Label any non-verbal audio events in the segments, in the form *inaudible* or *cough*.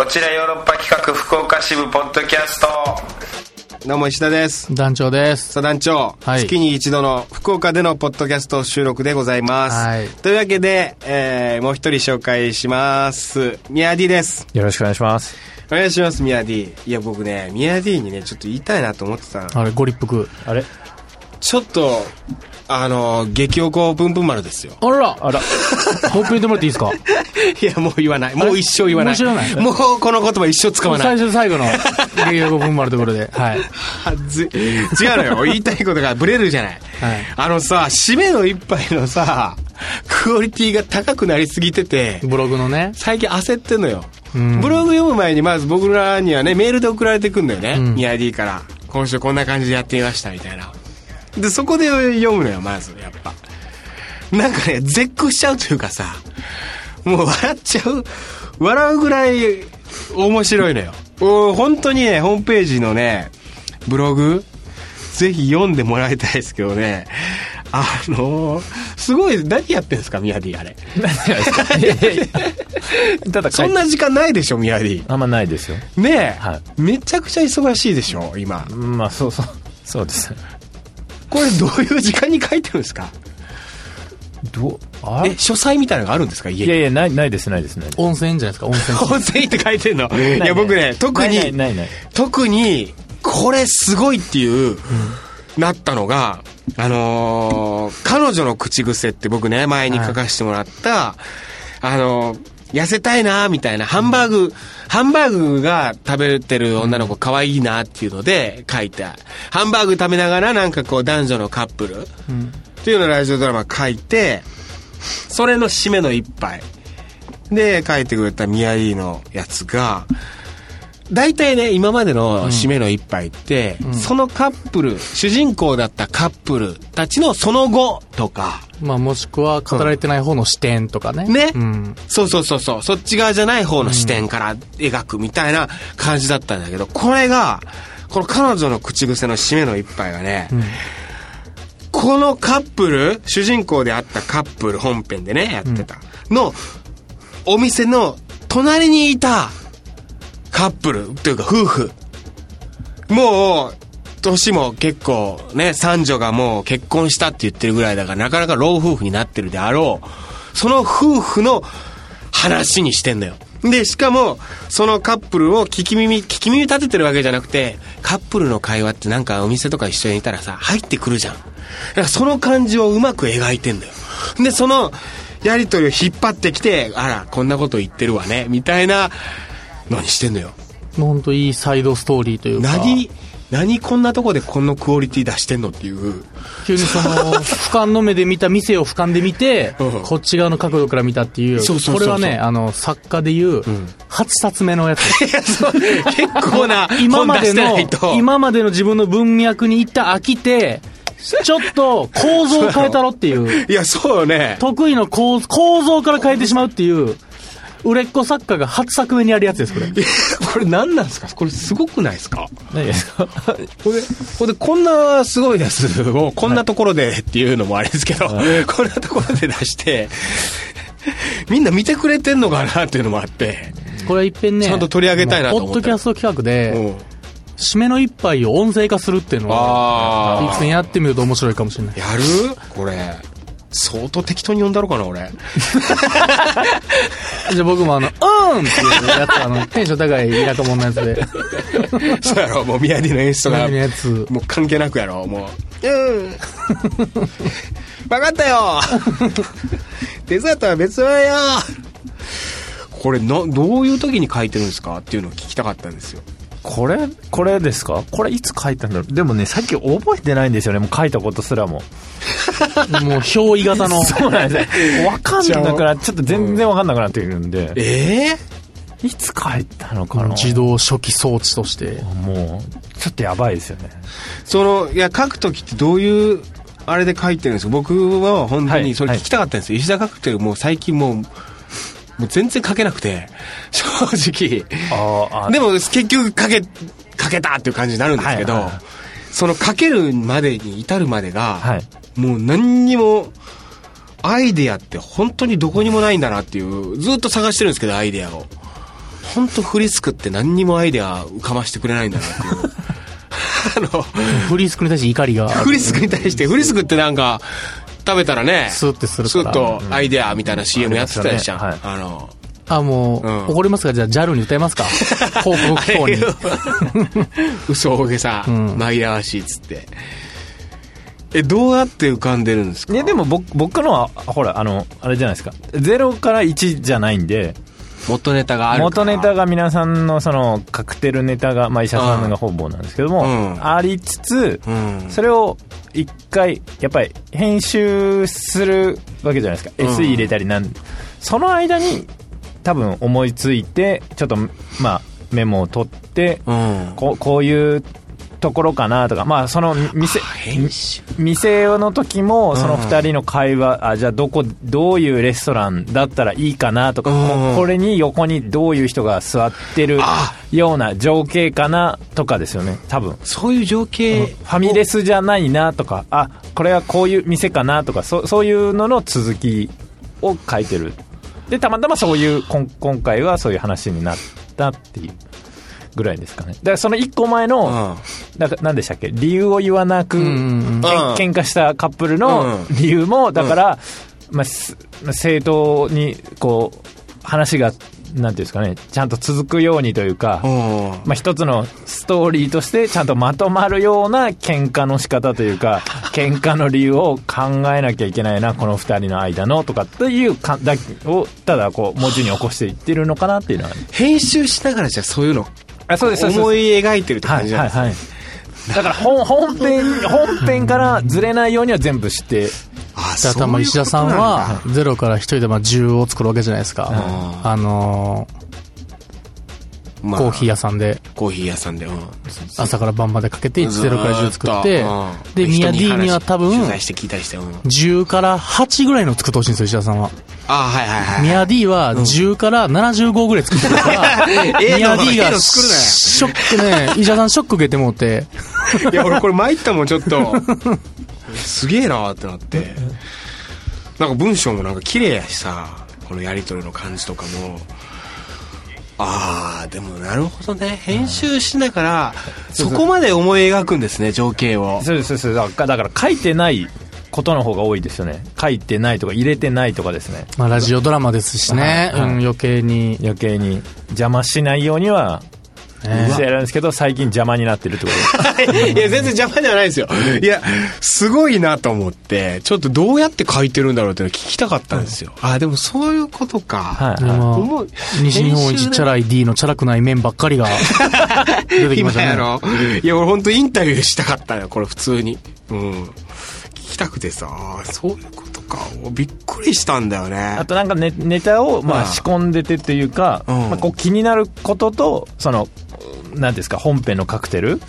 こちらヨーロッパ企画福岡支部ポッドキャストどうも石田です。団長です。さあ団長、はい月に一度の福岡でのポッドキャスト収録でございます。はいというわけで、えー、もう一人紹介します。ミヤディです。よろしくお願いします。お願いします、ミヤディ。いや、僕ね、ミヤディにね、ちょっと言いたいなと思ってたの。あれ、ご立腹。あれ？ちょっと、あの、激おこぷんぷん丸ですよ。あらあら。ほっぺてもらっていいですか？*laughs* いや、もう言わない。もう一生言わない。もう知らない？もうこの言葉一生使わない。最初最後の、激横分丸ところで。*laughs* はい。はずい違うのよ。言いたいことがブレるじゃない。はいあのさ、締めの一杯のさ、クオリティが高くなりすぎてて、ブログのね。最近焦ってんのよ。うんブログ読む前にまず僕らにはね、メールで送られてくんだよね。うんミヤディから。今週こんな感じでやってみましたみたいな。で、そこで読むのよ、まず、やっぱ。なんかね、絶句しちゃうというかさ、もう笑っちゃう？笑うぐらい面白いのよ。お本当にね、ホームページのね、ブログ、ぜひ読んでもらいたいですけどね。あのーすごい、何やってんですか、ミヤディ、あれ。ただ、そんな時間ないでしょ、ミヤディ。あんまないですよ。ねえ、はめちゃくちゃ忙しいでしょ、今。まあ、そうそう。そうです。これどういう時間に書いてるんですか？どう、あ？え、書斎みたいなのがあるんですか？家に。いやいや、ない、ないです、ないです、ないです。温泉じゃないですか、温泉地。温泉って書いてんの？いや、僕ね、特に、ないない。特に、これすごいっていう、なったのが、あのー彼女の口癖って僕ね、前に書かせてもらった、あのー痩せたいなみたいな、ハンバーグ、ハンバーグが食べてる女の子可愛いなっていうので書いた。ハンバーグ食べながらなんかこう男女のカップルっていうのをラジオドラマ書いて、それの締めの一杯。で書いてくれたミヤイのやつが、大体ね、今までの締めの一杯って、そのカップル、主人公だったカップルたちのその後とか、まあ、もしくは語られてない方の視点とかね。ね。うん。そうそうそうそう、そっち側じゃない方の視点から描くみたいな感じだったんだけど、これが、この彼女の口癖の締めの一杯がね、このカップル、主人公であったカップル本編でね、やってた、の、お店の隣にいたカップルというか夫婦。もう、年も結構ね、三女がもう結婚したって言ってるぐらいだから、なかなか老夫婦になってるであろう。その夫婦の話にしてんだよ。で、しかも、そのカップルを聞き耳、聞き耳立ててるわけじゃなくて、カップルの会話ってなんかお店とか一緒にいたらさ、入ってくるじゃん。だからその感じをうまく描いてんだよ。で、その、やりとりを引っ張ってきて、あら、こんなこと言ってるわね、みたいなのにしてんのよ。ほんといいサイドストーリーというか。何、何こんなとこでこのクオリティ出してんのっていう。急にその、俯瞰の目で見た店を俯瞰で見てうん、こっち側の角度から見たっていう。これはね、あの、作家でいう、8冊目のやつ。結構な今までの今までの自分の文脈に一旦飽きて、ちょっと構造を変えたろっていう、いや、そうよね。得意の構構造から変えてしまうっていう、売れっ子作家が初作目にやるやつです、これ。*laughs* これ何なんですか？これすごくないですか？何ですか？これ、これでこんなすごいやつをこんなところでっていうのもあれですけど、こんなところで出して、みんな見てくれてんのかなっていうのもあって、これはいっぺんね、ちゃんと取り上げたいなと思ってポッドキャスト企画うで、ん。締めの一杯を音声化するっていうのは、あいつやってみると面白いかもしれない。やる？これ。相当適当に呼んだろうかな、俺。*laughs* じゃあ僕もあの、うんっていうやつ、あの、テンション高い田舎者のやつで、*laughs* そうやろ、もう宮城の演出が隣のやつ。もう関係なくやろ、もう。うん。分かったよデザートは別はよこれな、どういう時に書いてるんですか？っていうのを聞きたかったんですよ。これ、これですか？これいつ書いたんだろう？でもね、さっき覚えてないんですよね。もう書いたことすらも。*laughs* もう、憑依型の。そうなんですね。わかんなくな、ちょっと全然わかんなくなってくるんで。ええいつ書いたのかな？自動初期装置として。もう、ちょっとやばいですよね。その、いや、書く時ってどういう、あれで書いてるんですか？僕は本当はいにそれ聞きたかったんですよ。石田カクテルもう最近もう、もう全然書けなくて、*laughs* 正直。でも結局書け、書けたっていう感じになるんですけど、はいはいはいその書けるまでに至るまでが、はい。もう何にも、アイデアって本当にどこにもないんだなっていう、ずっと探してるんですけど、アイデアを。本当フリスクって何にもアイデア浮かばしてくれないんだなっていう。*laughs* あの、フリスクに対して怒りが。フリスクに対して、フリスクってなんか、食べたらね、スーってするスから。ッとアイデアみたいな CM やってたりじゃん。ありあの、あ、もう、うん怒りますかじゃあ、JAL に歌いますか？*laughs* 報告等に。嘘大げさ、うん紛らわしいっつって。え、どうやって浮かんでるんですか？ね、でも僕僕のは、ほら、あの、あれじゃないですか。0から1じゃないんで、元ネタがある元ネタが皆さんのそのカクテルネタが、まあ、医者さんがほぼなんですけども、うんありつつ、うん。それを一回、やっぱり編集するわけじゃないですか。うん SE 入れたりなん、その間に多分思いついて、ちょっと、まあ、メモを取って、うん。こうこういうところかなとか、まあ、その店。店の時も、その二人の会話、あ、じゃあどこ、どういうレストランだったらいいかなとか、うんここれに横にどういう人が座ってるあような情景かなとかですよね、多分。そういう情景、ファミレスじゃないなとか、あ、これはこういう店かなとか、そそういうのの続きを書いてる。で、たまたまそういう、今回はそういう話になったっていうぐらいですかね。だからその一個前の、なんか何でしたっけ？理由を言わなく、うんうん喧嘩したカップルのうん。理由も、だから、まあ、す正当に、こう、話が、なんていうんですかね、ちゃんと続くようにというか、うん。まあ、一つのストーリーとしてちゃんとまとまるような喧嘩の仕方というか、*laughs* 喧嘩の理由を考えなきゃいけないな、この二人の間のとかっていうかだを、ただこう、文字に起こしていってるのかなっていうのは。編集しながらじゃあそういうの、あ、そうです、そうです。思い描いてるって感じなんですねはい。だから本、本編、本編からずれないようには全部して、ああ石田さんは、ゼロから一人でまあ10を作るわけじゃないですか。あのー、コーヒー屋さんで、コーヒー屋さんで、うん。朝から晩までかけて、ゼロから10作ってうんミヤ D には多分、取材して聞いたりして、うん。10から8ぐらいの作ってほしいんですよ、石田さんは。あはいはいはい。ミヤ D は10から75ぐらい作ってるから、*laughs* ミヤ D ええがショックね、石田さんショック受けてもうて、いや、俺これ参ったもん、ちょっと。*laughs* すげえなーってなって。なんか文章もなんか綺麗やしさ、このやりとりの感じとかも。ああ、でもなるほどね。編集しながら、*laughs* そこまで思い描くんですね、情景を。そうです、そうです。だから、だから書いてないことの方が多いですよね。書いてないとか入れてないとかですね。まあラジオドラマですしね、はいはいうん余計に。余計に邪魔しないようには、ねしてやるんですけど、最近邪魔になってるってことです。*laughs* いや、全然邪魔ではないですよ。いや、すごいなと思って、ちょっとどうやって書いてるんだろうっていうの聞きたかったんですよ。あ、でもそういうことか。はい、はい。西日本一チャラい D のチャラくない面ばっかりが出てきましたね。*laughs* 今やろいや、俺本当インタビューしたかったよ、これ普通に。うん。聞きたくてさ、そういうことか。びっくりしたんだよねあ。となんかネネタをまうんあ仕込んでてっていうか、うんまあ、こう気になることと、その、なんですか、本編のカクテル。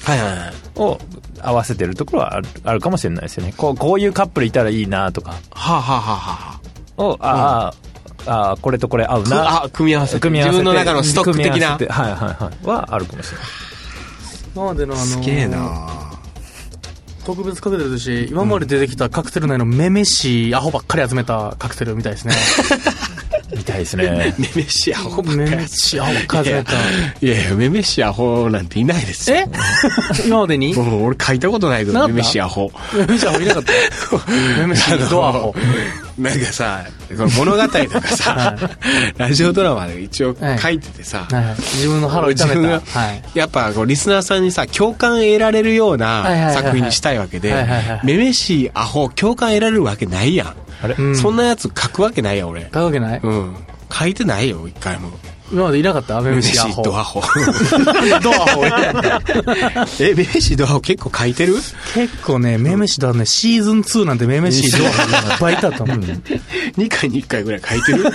を合わせてるところはあるあるかもしれないですよね。こうこういうカップルいたらいいなとかはあ、はあはあはあ、を、ああ、ああ、これとこれ合うくな。あ、組み合わせて。組み合わせて自分の中のストック的なはいはいはい。はあるかもしれない。今までのあのすげえな特別カクテルとして、今まで出てきたカクテル内のめめしいアホばっかり集めたカクテルみたいですね。*laughs* みたいですね。めめしいアホばっかりめめしいアホばっかり集めた。いやいや、めめしいアホなんていないですよ。え？今までに？もう俺書いたことないけど、なかっためめしいアホ。めめしいアホいなかった。*laughs* めめしいドアホ。なんかさ、この物語とかさ、ラジオドラマで一応書いててさ、自分の腹を自分が。やっぱこうリスナーさんにさ共感得られるようない作品にしたいわけでめめしいアホ共感得られるわけないやん。そんなやつ書くわけないやん俺。買うわけない？うん。書いてないよ一回も今までいなかっためめめしいめしいアホ。ドアホドアホ。*laughs* *laughs* えめめしいドアホ結構書いてる？結構ね、めめしドアね、シーズン2なんてめめしいドアホがいっぱいいたと思う。2回に1回ぐらい書いてる？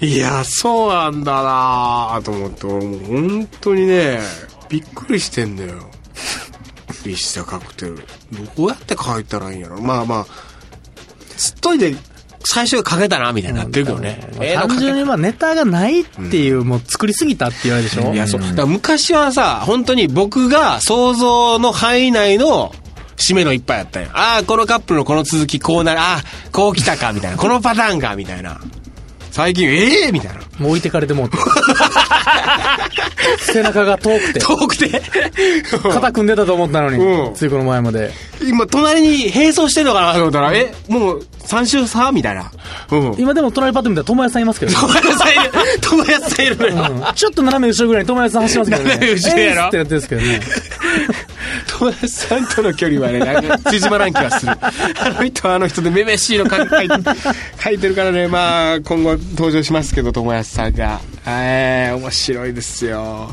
*laughs* いやそうなんだなぁと思って俺もう本当にねびっくりしてんだよリシタカクテルどうやって書いたらいいんやろまあまあすっといて最初書けたなみたいになってるけどね、ええの書け単純にまあネタがないっていう、もう作りすぎたって言われるでしょ？いや、そう。だ昔はさ、本当に僕が想像の範囲内の締めの一杯やったんよ。ああ、このカップルのこの続きこうなる、ああ、こう来たか、みたいな。*laughs* このパターンか、みたいな。最近、ええみたいな。もう置いてかれてもうて。*laughs* 背中が遠くて。遠くて。*laughs* 肩組んでたと思ったのに、うんついこの前まで。今、隣に並走してんのかなと思ったら、え、もう3週差みたいな。うん。今でも隣パッと見たら友達さんいますけど、友達さんいる。友達さんいるのよ。うんちょっと斜め後ろぐらいに友達さん走ってますけどね。斜め後ろやろえーってやってるんですけどね。友達さんとの距離はね、なんか縮まらん気がする。あの人はあの人でめめしいの書い書い書いてるからね、まあ、今後登場しますけど、友達さんが。えー、面白いですよ。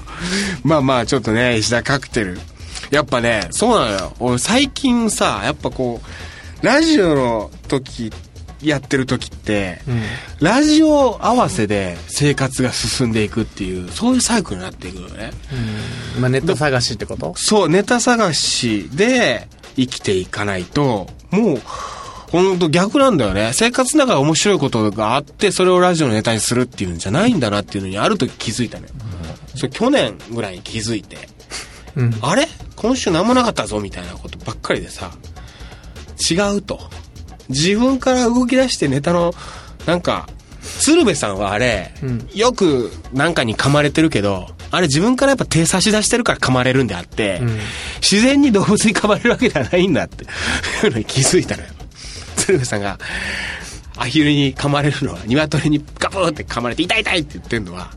まあまあ、ちょっとね、石田カクテル。やっぱね、そうなのよ。俺最近さ、やっぱこう、ラジオの時、やってる時って、ラジオ合わせで生活が進んでいくっていう、そういうサイクルになっていくのね。今ネット探しってこと？そう、ネタ探しで生きていかないと、もう、ほんと逆なんだよね。生活の中で面白いことがあって、それをラジオのネタにするっていうんじゃないんだなっていうのに、ある時気づいたのよ。それ去年ぐらいに気づいて、うん。あれ？今週何もなかったぞみたいなことばっかりでさ、違うと。自分から動き出してネタの、なんか、鶴瓶さんはあれ、うんよくなんかに噛まれてるけど、あれ自分からやっぱ手差し出してるから噛まれるんであって、ん自然に動物に噛まれるわけではないんだって、いうのに気づいたのよ。鶴瓶さんが、アヒルに噛まれるのは、鶏にガブーって噛まれて痛い痛いって言ってんのは、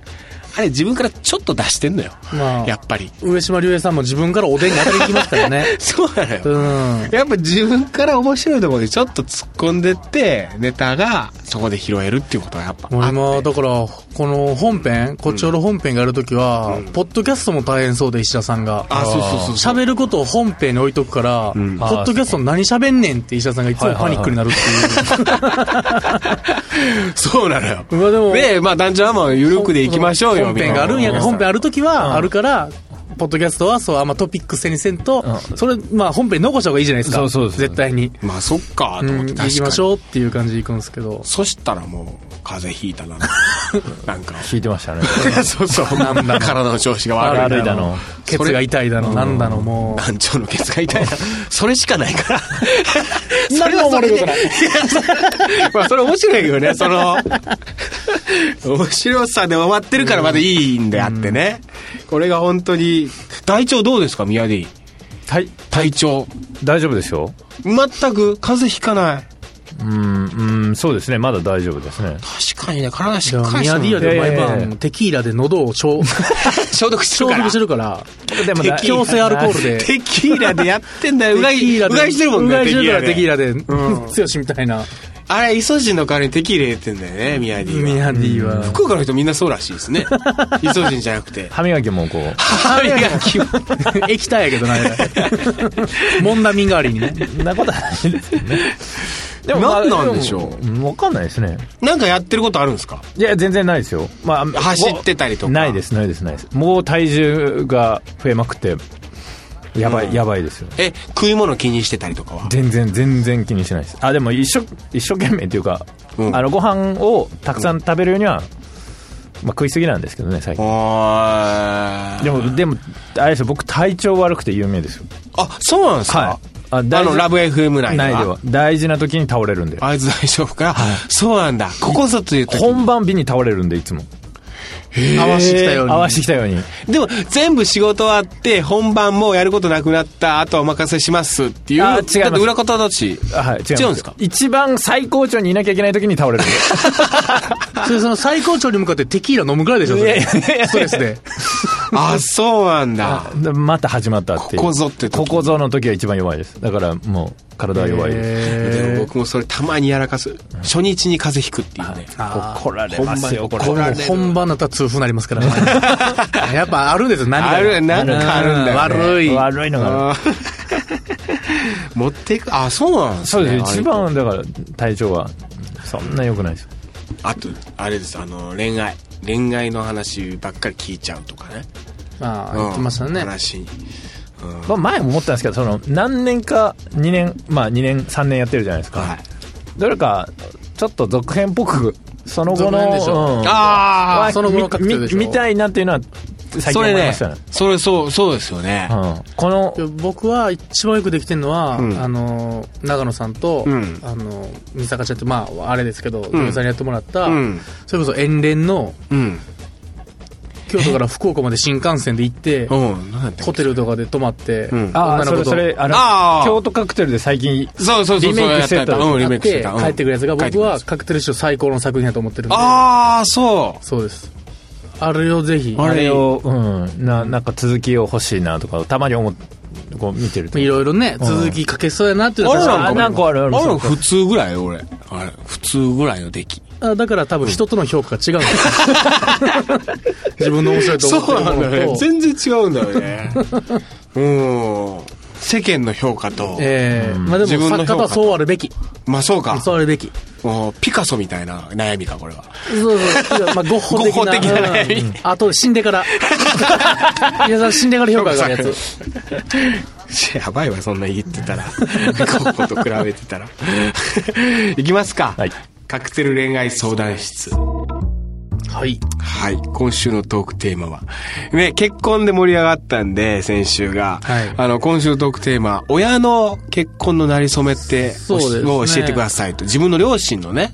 あれ自分からちょっと出してんのよ。まあやっぱり。上島竜兵さんも自分からおでんに当たりに来ますからね。*laughs* そうなのよ。うん。やっぱ自分から面白いところでちょっと突っ込んでって、ネタがそこで拾えるっていうことはやっぱあっだから、この本編、こっちおる本編がやるときは、ポッドキャストも大変そうで、石田さんが。あ、そうそうそう。喋ることを本編に置いとくから、んポッドキャスト何喋んねんって石田さんがいつもパニックになるっていう。*laughs* そうなのよ。まあでもで、まあ、団長はもう緩くでいきましょうよ、本編があるんや本編あるときはあるから、ポッドキャストはそう、あんまトピックスにせんと、それ、まあ本編残した方がいいじゃないですか。そうそうです絶対に。まあ、そっか、とうん、思って、行きましう。ょうっていう感じで行くんですけど。そしたらもう、風邪ひいたな。*laughs* なんか。聞いてましたね。*laughs* そうそう。なんだ体の調子が悪いだの。ケツが痛いだの、なんだの、もう。団長のケツが痛いな。それしかないから。*laughs* 何も思ることない。まあ、それ面白いけどね、その、面白さで終わってるからまだいいんであってね。これが本当に、体調どうですか、宮 D。はい。体調。大丈夫ですよ。全く？風邪ひかない。うん、うん、そうですね。まだ大丈夫ですね。確かにね、体しっかりしてるミヤディアで毎晩テキーラで喉を消 *laughs* 消毒してるから。消毒してるから、でもだ強制アルコールで。*laughs* テキーラでやってんだよ。うがい、うがいしてるもんね、うがいしてるからテキーラ。ラで、うん強しみたいな。あれ、イソジンの代わりにテキーラ入れてんだよね、宮 D は。ミヤディは。福岡の人みんなそうらしいですね。*laughs* イソジンじゃなくて。歯磨きもこう、歯磨きも。液体やけどな、モンダミン代わりにね。そんなことはないですよね。で何なんでしょう？うわかんないですね。なんかやってることあるんですか？いや、全然ないですよ。まあ、走ってたりとかないです、ないです、ないです。もう体重が増えまくって、やばい、うんやばいですよ。え、食い物気にしてたりとかは？全然、全然気にしないです。あ、でも一生、一生懸命っていうか、うんあの、ご飯をたくさん食べるようには、まあ食いすぎなんですけどね、最近。あでも、でも、あれですよ、僕体調悪くて有名ですよ。あ、そうなんですか、はいああの、ラブ FM 内では？ないでは。大事な時に倒れるんで。あいつ大丈夫か、そうなんだ。ここぞという時に本番日に倒れるんで、いつも。合わしてきたように。合わしてきたように。でも、全部仕事終わって、本番もうやることなくなった、あとはお任せしますっていう。あ違いますだって裏方たち。あはい、違違うんですか？一番最高潮にいなきゃいけない時に倒れる。*laughs* それその最高潮に向かってテキーラ飲むくらいでしょ、それいやいやいやいやストレスで。あ、そうなんだ。でまた始まったっていう。ここぞって時ここぞの時が一番弱いです。だからもう、体は弱いです。でもへ僕もそれたまにやらかす。初日に風邪ひくっていうね。ー怒られますよ、これ。本番だったら痛風になりますからね。*laughs* やっぱあるんですよ、何かが。ある、なんかあるんだよ、ね。悪い。悪いのがある。*laughs* 持っていく、あ、そうなんですね。そうです。一番、だから、体調は、そんな良くないですよ。あと、あれです、あの、恋愛。恋愛の話ばっかり聞いちゃうとかね。ああ、言ってましたうんね。話に。まあ、前も思ったんですけど、その、何年か、2年、まあ、2年、3年やってるじゃないですか。はい。どれか、ちょっと続編っぽく、その後続編でしょの、うんあその後のカクテルでしょみたいなっていうのは、最近それね思いましたね。、それそう、そうですよね。うん。この、で僕は一番よくできてるのは、うんあの、長野さんと、うんあの、三坂ちゃんって、まあ、あれですけど、ん嫁さんにやってもらった、うん。それこそ遠連の、うん。京都から福岡まで新幹線で行って、ホテルとかで泊まって、うんああ、女の子とそれ、それ、あれあー、京都カクテルで最近、けそうそうそう。リメイクしてたそうん、リメイクしてでた。うん帰ってくるやつが、僕はカクテル史上最高の作品だと思ってるんで、ああ、そう。そうです。あれをぜひ、あれを、うん、な、なんか続きを欲しいなとか、たまに思っこう見てると。いろいろね、続きかけそうやなっていうのはあれなんか確かになんかあるある普通ぐらいよ、俺。あれ、普通ぐらいの出来。あだから多分人との評価が違うんです *laughs* 自分の面白いと思ってるものと、全然違うんだよね。うん。世間の評価と、ええまあで自分の評価も作家とはそうあるべき。まあそうか。そうあるべき。もうピカソみたいな悩みか、これは。そうそう。まあ、ゴッホ的な。ゴッホ的な悩みうんあと、死んでから。*laughs* 皆さん死んでから評価があるやつ。やばいわ、そんな言ってたら。ゴッホと比べてたら。*laughs* いきますか。はいカクテル恋愛相談室。はい。はい。今週のトークテーマは。ね、結婚で盛り上がったんで、先週が。はいあの、今週のトークテーマ、親の結婚のなりそめって、そうですねを教えてくださいと。自分の両親のね。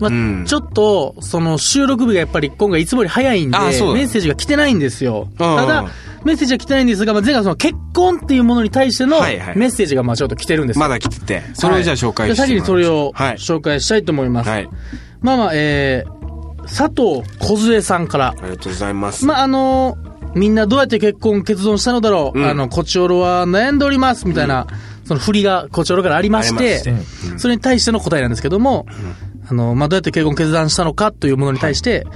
まあうんちょっと、その収録日がやっぱり今回いつもより早いんで、メッセージが来てないんですよ。うんただ、メッセージは来てないんですが、まあ、前回その結婚っていうものに対してのメッセージがまあちょっと来てるんですよまだ来てて。それをじゃあ紹介してはいじゃあ先にそれをはい。紹介したいと思います。はい。まあまあ、えー、佐藤梢さんから。ありがとうございます。まあ、あのみんなどうやって結婚決断したのだろう、うんあの、コチオロは悩んでおります、みたいな、その振りがコチオロからありまして、ありましてそれに対しての答えなんですけども、あの、まあ、どうやって結婚決断したのかというものに対して、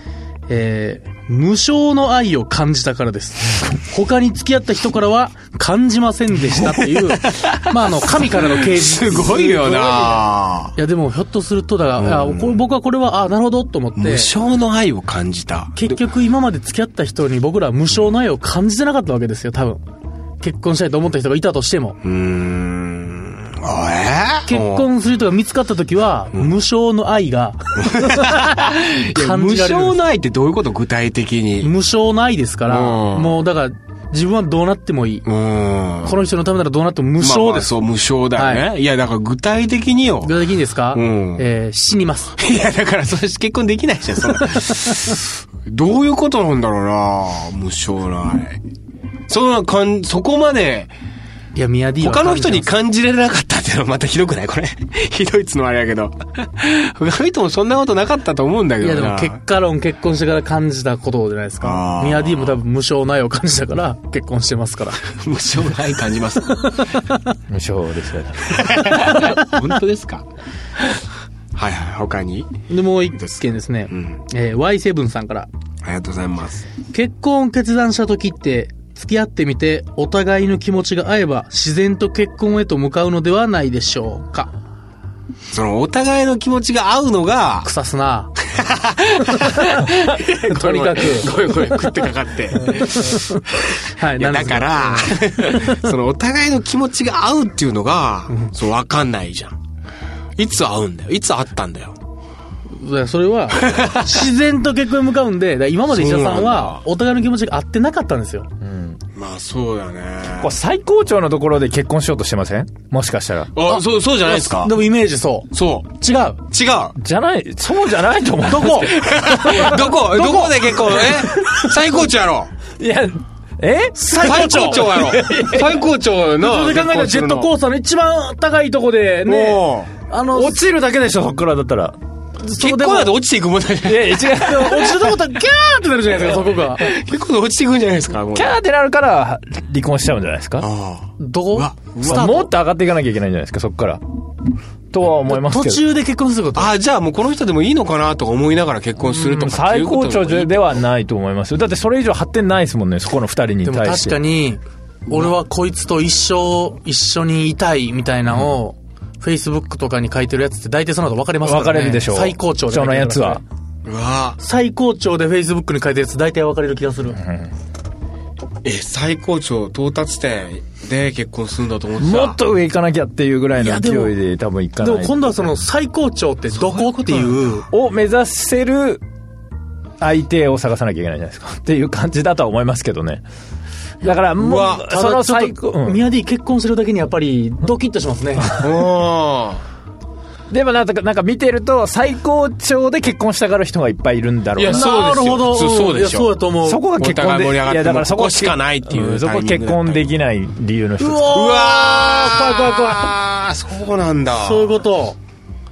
えー無償の愛を感じたからです。*laughs* 他に付き合った人からは感じませんでしたっていう、*laughs* まあ、あの、神からの啓示。すごいよないや、でも、ひょっとすると、だから、あこれ僕はこれは、あなるほど、と思って。無償の愛を感じた。結局今まで付き合った人に僕らは無償の愛を感じてなかったわけですよ、多分。結婚したいと思った人がいたとしても。うーん。結婚する人が見つかった時は、無償の愛が *laughs* 無感じられる償の愛ってどういうこと具体的に？無償の愛ですから、うんもうだから、自分はどうなってもいい。この人のためならどうなっても無まあ償です。まあそう、無償だよね。、はいや、だから具体的によ。具体的にですか、うんえー死にます。*laughs* いや、だからそれ結婚できないじゃん、そ。*laughs* どういうことなんだろうな無償の愛。そんなかん、そこまで、いや、ミヤディは他の人に感感じられなかったっていうのはまたひどくない？これ。*laughs* ひどいっつのはあれやけど。*laughs* 他の人もそんなことなかったと思うんだけどな。や、でも結果論結婚してから感じたことじゃないですあかー。ミヤディも多分無償の愛を感じたから、結婚してますから。*laughs* 無償の愛感じます。無償ですよね。本当ですか？はいはい、他に？で、もう一件ですね。うん。えー Y7 さんから。ありがとうございます。結婚を決断した時って、付き合ってみて、お互いの気持ちが合えば、自然と結婚へと向かうのではないでしょうか。その、お互いの気持ちが合うのが、腐すな *laughs* とにかくごめんごめん、食ってかかって。はい、だから、*laughs* その、お互いの気持ちが合うっていうのが、そう、わかんないじゃん。いつ合うんだよ。いつ会ったんだよ。いやそれは、自然と結婚へ向かうんで、今まで石田さんは、お互いの気持ちが合ってなかったんですよ。まあ、そうだね。これ最高潮のところで結婚しようとしてません？もしかしたら。あ、そう、そうじゃないですか？でもイメージそう。そう。違う。違う。じゃない、そうじゃないと思う。*laughs* *laughs* どこ？どこ、どこ？で結婚？え？最高潮やろいや、え？最最高潮やろ最高潮の。それで考えたらジェットコースターの一番高いとこでね、もあの、落ちるだけでしょ、そっからだったら。う、結婚だと落ちていくもんだね。いやいや、違う。でも落ちるとこだったらギャーってなるじゃないですか、そこが。*laughs* 結婚で落ちていくんじゃないですか、もうキャーってなるから、離婚しちゃうんじゃないですかああ。どこうわまあスタートもっと上がっていかなきゃいけないんじゃないですか、そっから。とは思いますけど。途中で結婚すること。ああ、じゃあもうこの人でもいいのかなとか思いながら結婚するとか最高潮ではないと思いますよ。だってそれ以上発展ないですもんね、そこの二人にでも確対して。かに、俺はこいつと一生一緒にいたいみたいなのを、Facebook とかに書いてるやつって大体その後分かれますからね。分かれるでしょう。最高潮じゃそのやつは。。うわ最高潮で Facebook に書いてるやつ大体分かれる気がする。え、最高潮到達点で結婚するんだと思ってた？もっと上行かなきゃっていうぐらいの勢いで多分行かない。でも今度はその最高潮ってどこっていう、を目指せる相手を探さなきゃいけないじゃないですか。っていう感じだとは思いますけどね。だから、もうその最高、うんミヤディ結婚してるだけにやっぱりドキッとしますね。でもなんか、なんか見てると、最高潮で結婚したがる人がいっぱいいるんだろういやな。そうですよなるほど。そうそうでしょそうだと思う。そこが結婚で、い盛り上がっていやだからそこしかないっていうんそこ結婚できない理由の一つ。うわー怖い怖い怖いそうなんだ。そういうこと。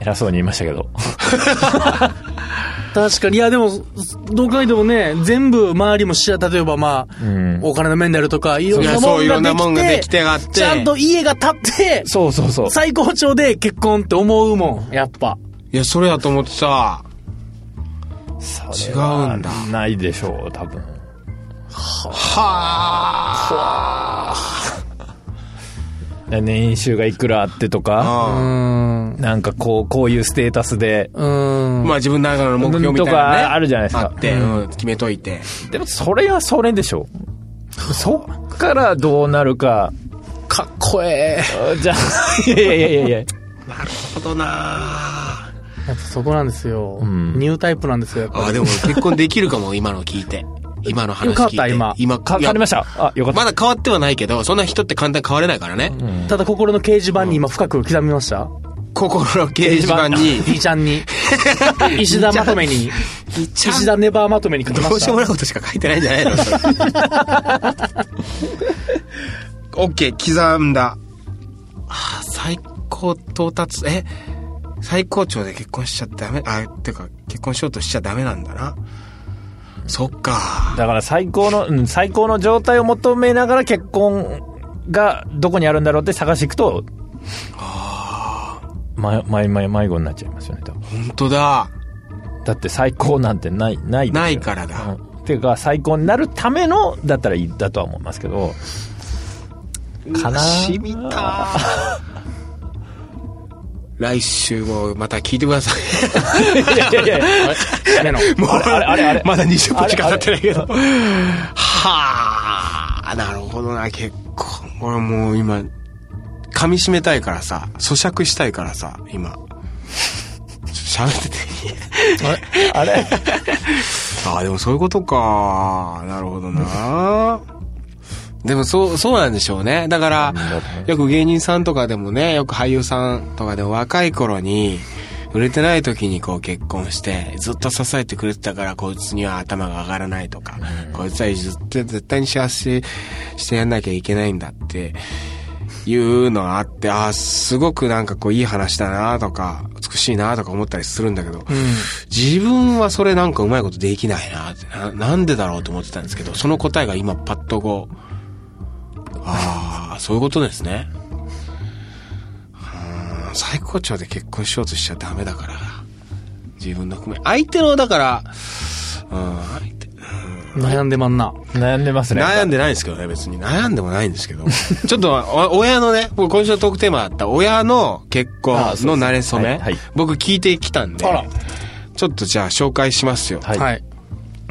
偉そうに言いましたけど。*laughs* 確かに。いや、でも、どう考えてもね、全部周りもし例えばまあ、んお金の面であるとか、いろんなそういろんなもんができもんができてて、があってちゃんと家が建って、そうそうそう。最高潮で結婚って思うもん、やっぱ。いや、それやと思ってさ、そ違うんだないでしょう、多分。はで年収がいくらあってとうか。なんかこう、こういうステータスで、うーん。まあ自分の中の目標みたいな、ね、とかあるじゃないですかあって、うん、決めといて。でもそれはそれでしょ。そっからどうなるか、かっこええ。じゃあ、いやいやいやいやいや。なるほどなやっぱそこなんですよ。んニュータイプなんですよ、やっぱあ、でも結婚できるかも、今の聞いて。今の話聞いて。変わった今今、変わりました？あ、よかった。まだ変わってはないけど、そんな人って簡単に変われないからね。り。ただ心の掲示板に今深く刻みました？心の掲示板に、?D ちゃんに。*laughs* 石田まとめに。石田ネバーまとめに書きまし。どうしたようもないことしか書いてないんじゃないの？オッケー、刻んだ。あー最高到達、え？最高潮で結婚しちゃダメ？あ、てか、結婚しようとしちゃダメなんだな。そっか。だから最高の、うん、最高の状態を求めながら結婚がどこにあるんだろうって探していくと、ま、迷迷迷子になっちゃいますよね、多分。本当だ。だって最高なんてない、ないですよないからだうんっていうか、最高になるための、だったらいい、だとは思いますけど、かなしみた。*laughs* 来週もまた聞いてください。いやいやいや目の。もうあれあれあれあれまだ20分しか経ってないけど。はあ、なるほどな、結構。俺もう今、噛み締めたいからさ、咀嚼したいからさ、今。喋ってていいあれ？あ *laughs* あ、でもそういうことか。なるほどな。でもそう、そうなんでしょうね。だから、よく芸人さんとかでもね、よく俳優さんとかでも若い頃に、売れてない時にこう結婚して、ずっと支えてくれてたから、こいつには頭が上がらないとか、こいつはずっと絶対に幸せしてやんなきゃいけないんだって、いうのがあって、ああ、すごくなんかこういい話だなとか、美しいなとか思ったりするんだけど、自分はそれなんかうまいことできないなってな、なんでだろうと思ってたんですけど、その答えが今パッとこう、ああ、そういうことですね。うん最高潮で結婚しようとしちゃダメだから。自分の含め。相手の、だから、うん、相手、悩んでまんな。悩んでますね。悩んでないんですけどね、別に。悩んでもないんですけど。*laughs* ちょっと、お親のね、僕今週のトークテーマだった、親の結婚の馴れ初め、はいはい僕聞いてきたんでちょっとじゃあ紹介しますよ。はいはい。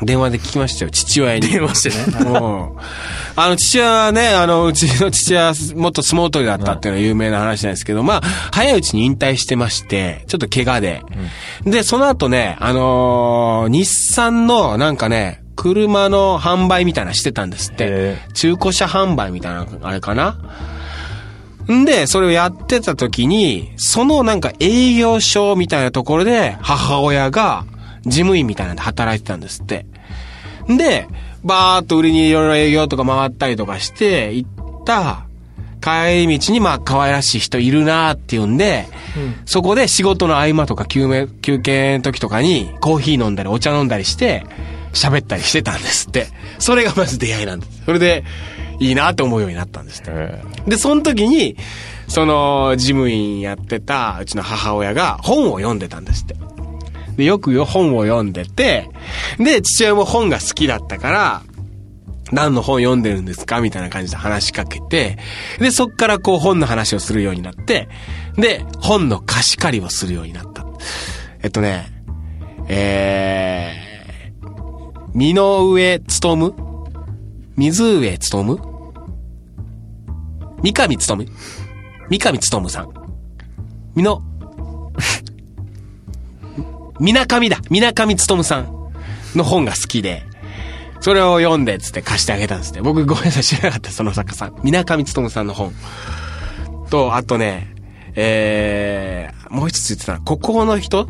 電話で聞きましたよ、父親に。電話してね。もうあの、父親はね、あの、うちの父親は元相撲取りだったっていうのは有名な話なんですけど、まあ、早いうちに引退してまして、ちょっと怪我で。で、その後ね、あのー日産のなんかね、車の販売みたいなのしてたんですってへ。中古車販売みたいな、あれかなんで、それをやってた時に、そのなんか営業所みたいなところで、母親が事務員みたいなんで働いてたんですって。で、バーっと売りにいろいろ営業とか回ったりとかして、行った帰り道にまあ可愛らしい人いるなーっていうんで、そこで仕事の合間とか休め休憩の時とかにコーヒー飲んだりお茶飲んだりして、喋ったりしてたんですって。それがまず出会いなんです。それで、いいなって思うようになったんですって。えで、その時に、その、事務員やってたうちの母親が本を読んでたんですって。で、よくよ本を読んでて、で、父親も本が好きだったから、何の本読んでるんですか？みたいな感じで話しかけて、で、そっからこう本の話をするようになって、で、本の貸し借りをするようになった。えっとね、えー、身の上勤水上勤三上勤三上勤さん。みの、みなかみだ。みなかみ勤さん。の本が好きで、それを読んでつって貸してあげたんですね。僕ごめんなさい知らなかった、その作家さん。水上勉さんの本。と、あとね、えー、もう一つ言ってたの、孤高の人っ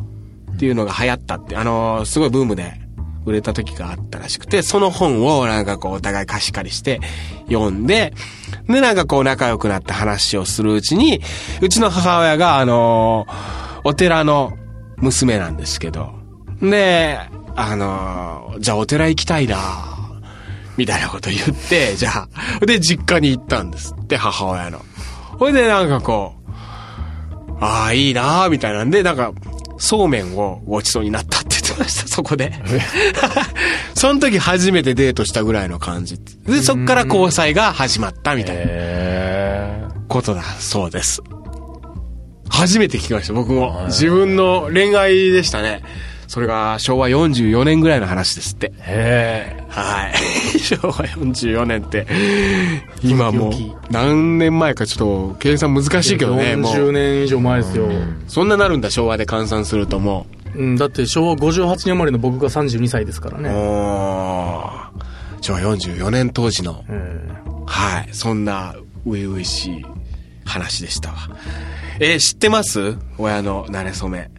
ていうのが流行ったって、あのーすごいブームで売れた時があったらしくて、その本をなんかこうお互い貸し借りして読んで、でなんかこう仲良くなって話をするうちに、うちの母親があのーお寺の娘なんですけど、で、あのーじゃあお寺行きたいなみたいなこと言って、じゃあ、で実家に行ったんですって、母親の。ほいでなんかこう、ああ、いいなーみたいなんで、なんか、そうめんをごちそうになったって言ってました、*laughs* そこで。その時初めてデートしたぐらいの感じ。で、そっから交際が始まったみたいなへことだそうです。初めて聞きました、僕も。自分の恋愛でしたね。それが昭和44年ぐらいの話ですって。え。へはい。*laughs* 昭和44年って、今もう何年前かちょっと計算難しいけどね、も40う。年以上前ですよ。そんななるんだ、昭和で換算するともうん、だって昭和58年生まれの僕が32歳ですからう。ね。昭和44年当時の、うんはい、そんな初々しい話でしたわ。えー知ってます？親の馴れ初め。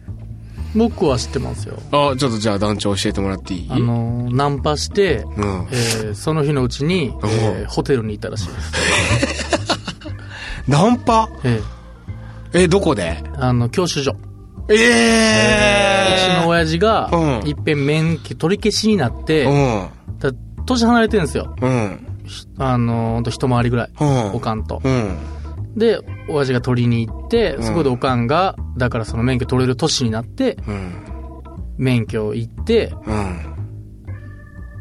僕は知ってますよ。あ、ちょっとじゃあ団長教えてもらっていい？あの、ナンパして、うんえーその日のうちに、えーホテルに行ったらしいです。*laughs* ナンパ？ええ、どこで？ーあの、教習所。うえちの親父がう、んいっぺん免許取り消しになって、うん。だ年離れてるんですよ。うん。あの、ほんと一回りぐらい。うんおかんと。うん。で、親父が取りに行って、そこでおかんが、だからその免許取れる年になって、うん。免許行って、うん。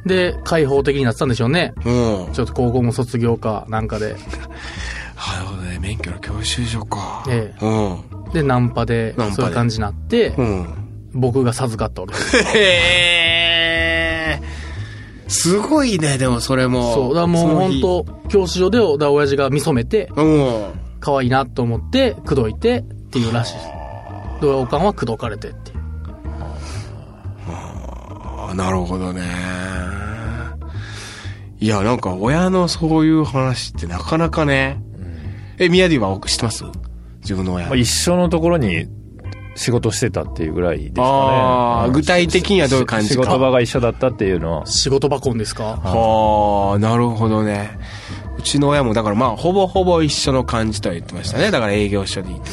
で、開放的になってたんでしょうね。うん。ちょっと高校も卒業か、なんかで。なるほどね。免許の教習所か。ええうん。で、ナンパでそういう感じになって、うん。僕が授かったわけです。へえ。すごいね、でもそれも。そう。だもう本当教師所で、だ親父が見初めて、うん。可愛いなと思って、口説いてっていうらしいです。で、おかんは口説かれてっていう。あなるほどね。いや、なんか親のそういう話ってなかなかね。え、ミヤディは知ってます？自分の親。まあ一緒のところに仕事してたっていうぐらいですかね。あーうん具体的にはどういう感じか仕事場が一緒だったっていうのは。仕事箱ですかはあ、なるほどね。うちの親も、だからまあ、ほぼほぼ一緒の感じとは言ってましたね。だから営業所でいいって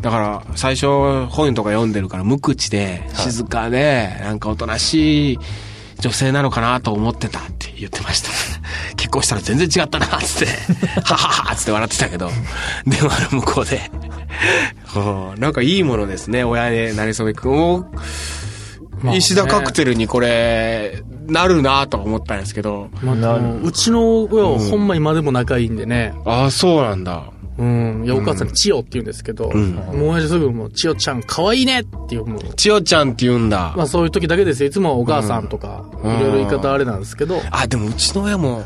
だから、最初、本とか読んでるから、無口で、静かで、なんかおとなしい女性なのかなと思ってたって言ってました。*laughs* 結婚したら全然違ったな、つって、*laughs* はははつって笑ってたけど、電話の向こうで。*laughs* はあなんかいいものですね、親で、なれそめくん石田カクテルにこれ、なるなと思ったんですけど。まあ、うちの親はほんま今でも仲いいんでね。ああ、そうなんだ。うん。いや、お母さん、千代って言うんですけど、んもう親父すぐもう、千代ちゃん可愛いねっていう、もう、千代ちゃんって言うんだ。まあそういう時だけですよ。いつもはお母さんとか、いろいろ言い方あれなんですけど、あ、でもうちの親も、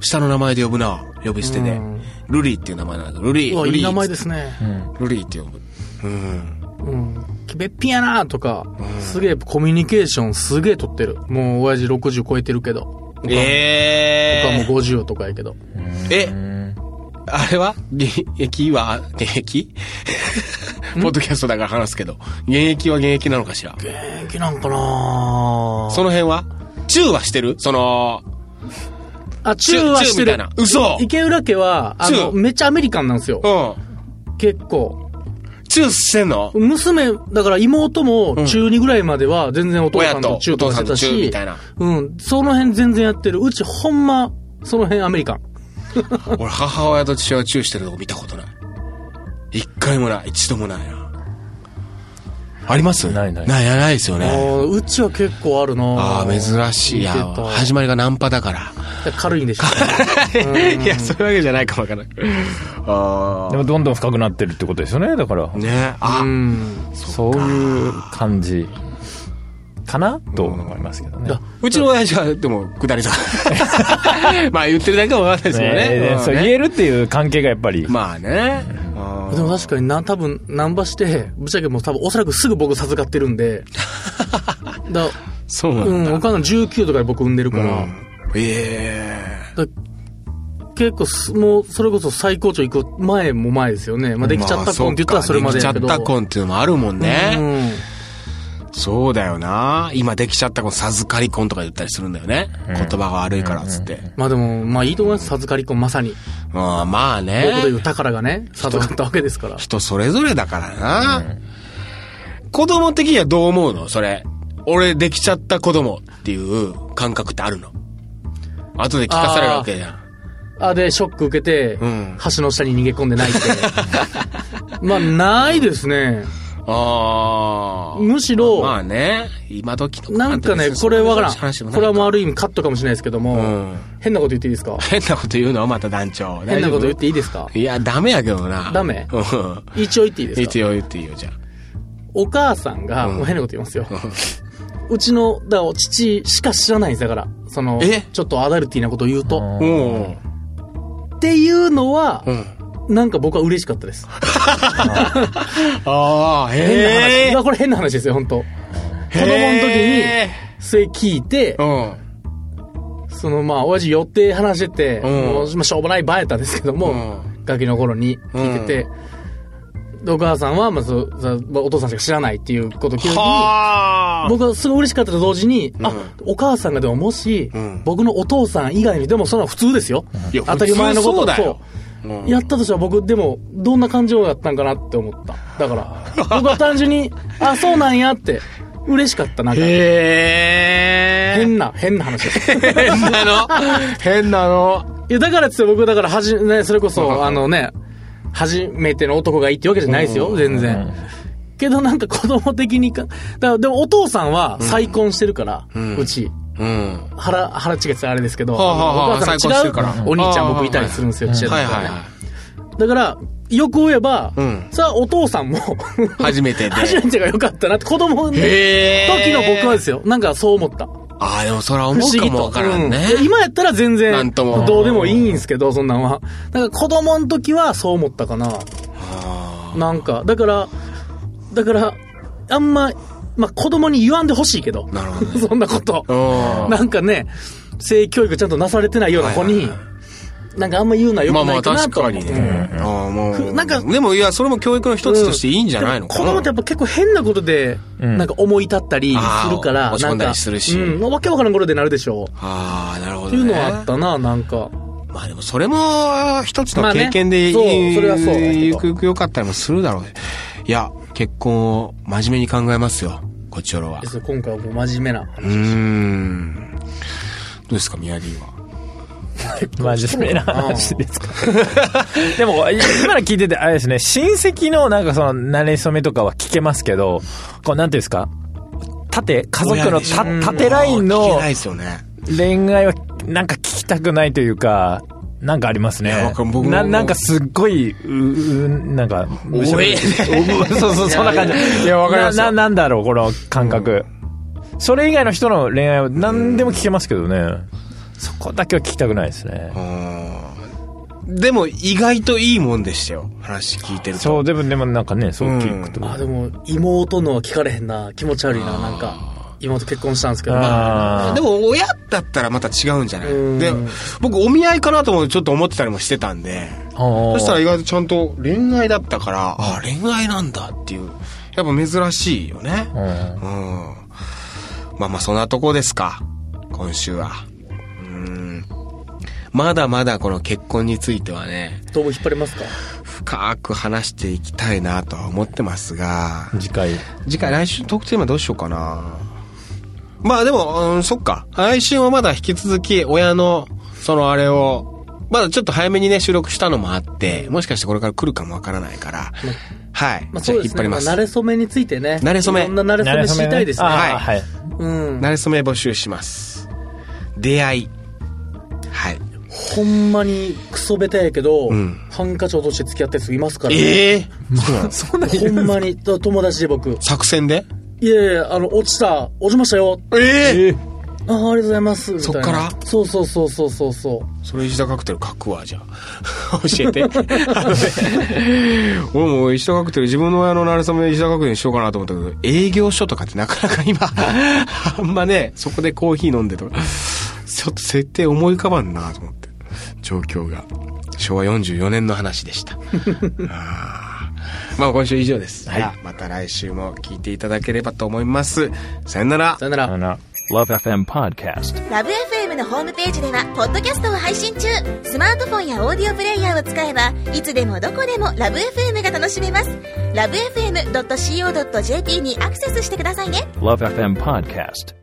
下の名前で呼ぶな。呼び捨てでうん。ルリーっていう名前なんだけど、ルリー。うわ、ルリー。いい名前ですね。ルリーって呼ぶ。うん。うん。べっぴんやなとか、すげえコミュニケーションすげえ取ってる。もう親父60超えてるけど。僕はえもう50とかやけど。え。え、あれは？現役は現役？ポッドキャストだから話すけど、現役は現役なのかしら？現役なんかなその辺は？チューはしてる？その、あ、チューはしてるみたいな。嘘池浦家は、あの、めっちゃアメリカンなんですよ。うん。結構。チューしてんの娘、だから妹も中2ぐらいまでは全然お父さんとチューとかしてたしみたいな、うん、その辺全然やってる。うちほんま、その辺アメリカン。*laughs* 俺、母親と父親がチューしてるとこ見たことない。一回もない。一度もないな。あります？ないないない、ないですよあね。ーうちは結構あるなああ、珍しい。いや始まりがナンパだから。軽いんでしょうね。*laughs* いや、そういうわけじゃないかもわからない。あでもどんどん深くなってるってことですよね。だからあ。、ねあう、ん。そういう感じかなと思いますけどね。だうちの親父は、でも、下り坂。*laughs* *laughs* まあ、言ってるだけかもわかんないですけどねね。そう言えるっていう関係がやっぱり。まあね。でも確かにな、多分、ナンパして、ぶっちゃけもう多分おそらくすぐ僕授かってるんで、*laughs* だそうなうんん、だ。お母さん19とかで僕産んでるから、うんえだ結構す、もう、それこそ最高潮行く前も前ですよね。まあ、えできちゃった婚って言ったらそれまでやけど。できちゃった婚っていうのもあるもんね。うん。そうだよな。今できちゃった婚、授かり婚とか言ったりするんだよね。言葉が悪いからっつって。まあでも、まあいいと思います。授かり婚、まさに。ああまあ僕で言ね。う宝がね、授かったわけですから。人それぞれだからな。子供的にはどう思うの？それ。俺できちゃった子供っていう感覚ってあるの？後で聞かされるわけじゃん。あ、で、ショック受けて、うん橋の下に逃げ込んで泣いて。*laughs* まあ、ないですね。ああ。むしろ、まあね、今時の子なんかね、これわからん。これはもうある。る意味カットかもしれないですけども、うん変なこと言っていいですか？変なこと言うのまた団長。変なこと言っ大ていいですか？いや、ダメやけどな。ダメ？うん。一応言っていいですか？一応言っていいよ、じゃお母さんが、うんもう変なこと言いますよ。うちの、だから父しか知らないんですだから。そのえ、ちょっとアダルティーなことを言うと。っていうのは、うん。なんか僕は嬉しかったです。*laughs* ああ、変な話。いや、これ変な話ですよ、本当。子供の時に、へそれ聞いてー、うん。そのまあ、親父寄って話してて、うん。もう、まあ、しょうもない場合やったんですけども、うん。ガキの頃に聞いてて、でお母さんは、まあお父さんしか知らないっていうことを聞いた時に、はあ。僕はすごい嬉しかったと同時に、うん。あ、お母さんがでももし、うん。僕のお父さん以外に、でもそれは普通ですよ。いや当たり前のこと。だよ。そううんやったとしたら僕、でも、どんな感情だったんかなって思った。だから、*laughs* 僕は単純に、あ、そうなんやって、嬉しかった、なんか。へえ。変な、変な話。変なの？*laughs* 変なの。いや、だからっつって僕、だから、はじ、ね、それこそ、あのね、初めての男がいいってわけじゃないですよ、全然。けどなんか子供的にか、だからでもお父さんは再婚してるから、うち。うん。腹、腹違いってあれですけど、はあはあはあお母さん違うお兄ちゃん僕いたりするんですよ、ちっちゃい時からはいはいはだから、よく言えば、うんさあお父さんも、い。初めてで。*laughs* 初めてが良かったなって子供の時の僕はですよ。なんかそう思った。ああ、でもそれは不思うか。もわからんね。今やったら全な然どうでもいいんですけど、そんなんは。なんか子供の時はそう思ったかな。あなんか、だから、だから、あんま、まあ、子供に言わんでほしいけど。なるほどね *laughs* そんなこと。なんかね、性教育ちゃんとなされてないような子に、はいはいはなんかあんま言うのは良くまあまあないかなと。確かにね。ああ、もう。なんかでもいや、それも教育の一つとしていいんじゃないのかな。子供ってやっぱ結構変なことで、んなんか思い立ったりするから、あー落ち込んだりするしうん、わけわからん頃でなるでしょう。ああ、なるほど、ね。っていうのはあったな、なんか。まあでもそれも一つのまあね経験で、そうそれはそうゆくゆく良かったりもするだろうね。いや、結婚を真面目に考えますよ、こっちよろはで。す今回はもう真面目なうーん。どうですか、宮城は？*laughs* 真面目な話ですか？*laughs* でも、今の聞いてて、あれですね、親戚のなんかその、慣れ初めとかは聞けますけど、こう、なんていうんですか？縦、家族のた縦ライン聞のけないですよね。恋愛はなんか聞きたくないというか、なんかありますね僕。もななんかすっごい、う、うなんか、おえ *laughs* そうそう、そんな感じ。いやわかりますよな、ななんだろう、この感覚。それ以外の人の恋愛は何でも聞けますけどね。そこだけは聞きたくないですね。うんでも意外といいもんでしたよ、話聞いてると。そう、でも、でもなんかね、そう聞くと。あ、でも、妹のは聞かれへんな。気持ち悪いな、なんか。妹結婚したんですけど。まああでも親だったらまた違うんじゃない？うんで、僕お見合いかなともちょっと思ってたりもしてたんで、あそしたら意外とちゃんと恋愛だったから、あ恋愛なんだっていう、やっぱ珍しいよね。うんうん。まあまあそんなとこですか。今週は。うん。まだまだこの結婚についてはね、どうも引っ張れますか？深く話していきたいなとは思ってますが、次回。次回来週トークテーマどうしようかな。まあでも、うん、そっか。来週はまだ引き続き親の、そのあれを、まだちょっと早めにね、収録したのもあって、もしかしてこれから来るかもわからないから、はい。まあそうですね。まあ、引っ張ります。慣れ初めについてね。慣れ初めいろんな慣れ初め知りたいですね。あーはいはい。うん。慣れ初め募集します。出会い。はい。ほんまにクソベタやけど、うんハンカチ落として付き合ったやついますからね。ええ *laughs* そうなのほんまに、と友達で僕。作戦で？いやいや、あの、落ちた、落ちましたよ。ええああ、ありがとうございます。そっから？そうそうそうそうそうそう。それ石田カクテル書くわ、じゃ *laughs* 教えて。*laughs* 俺も石田カクテル、自分の親の馴れ初め石田カクテルにしようかなと思ったけど、営業所とかってなかなか今、*laughs* あんまね、そこでコーヒー飲んでとか、ちょっと設定思い浮かばんなと思って、状況が。昭和44年の話でした。あーまあ今週以上です。はいまた来週も聞いていただければと思います。さよなら。さよならあ。の Love FM Podcast. ラブ f m のホームページではポッドキャストを配信中スマートフォンやオーディオプレイヤーを使えばいつでもどこでもラブ f m が楽しめますラブ FM.co.jp にアクセスしてくださいね Love FM Podcast.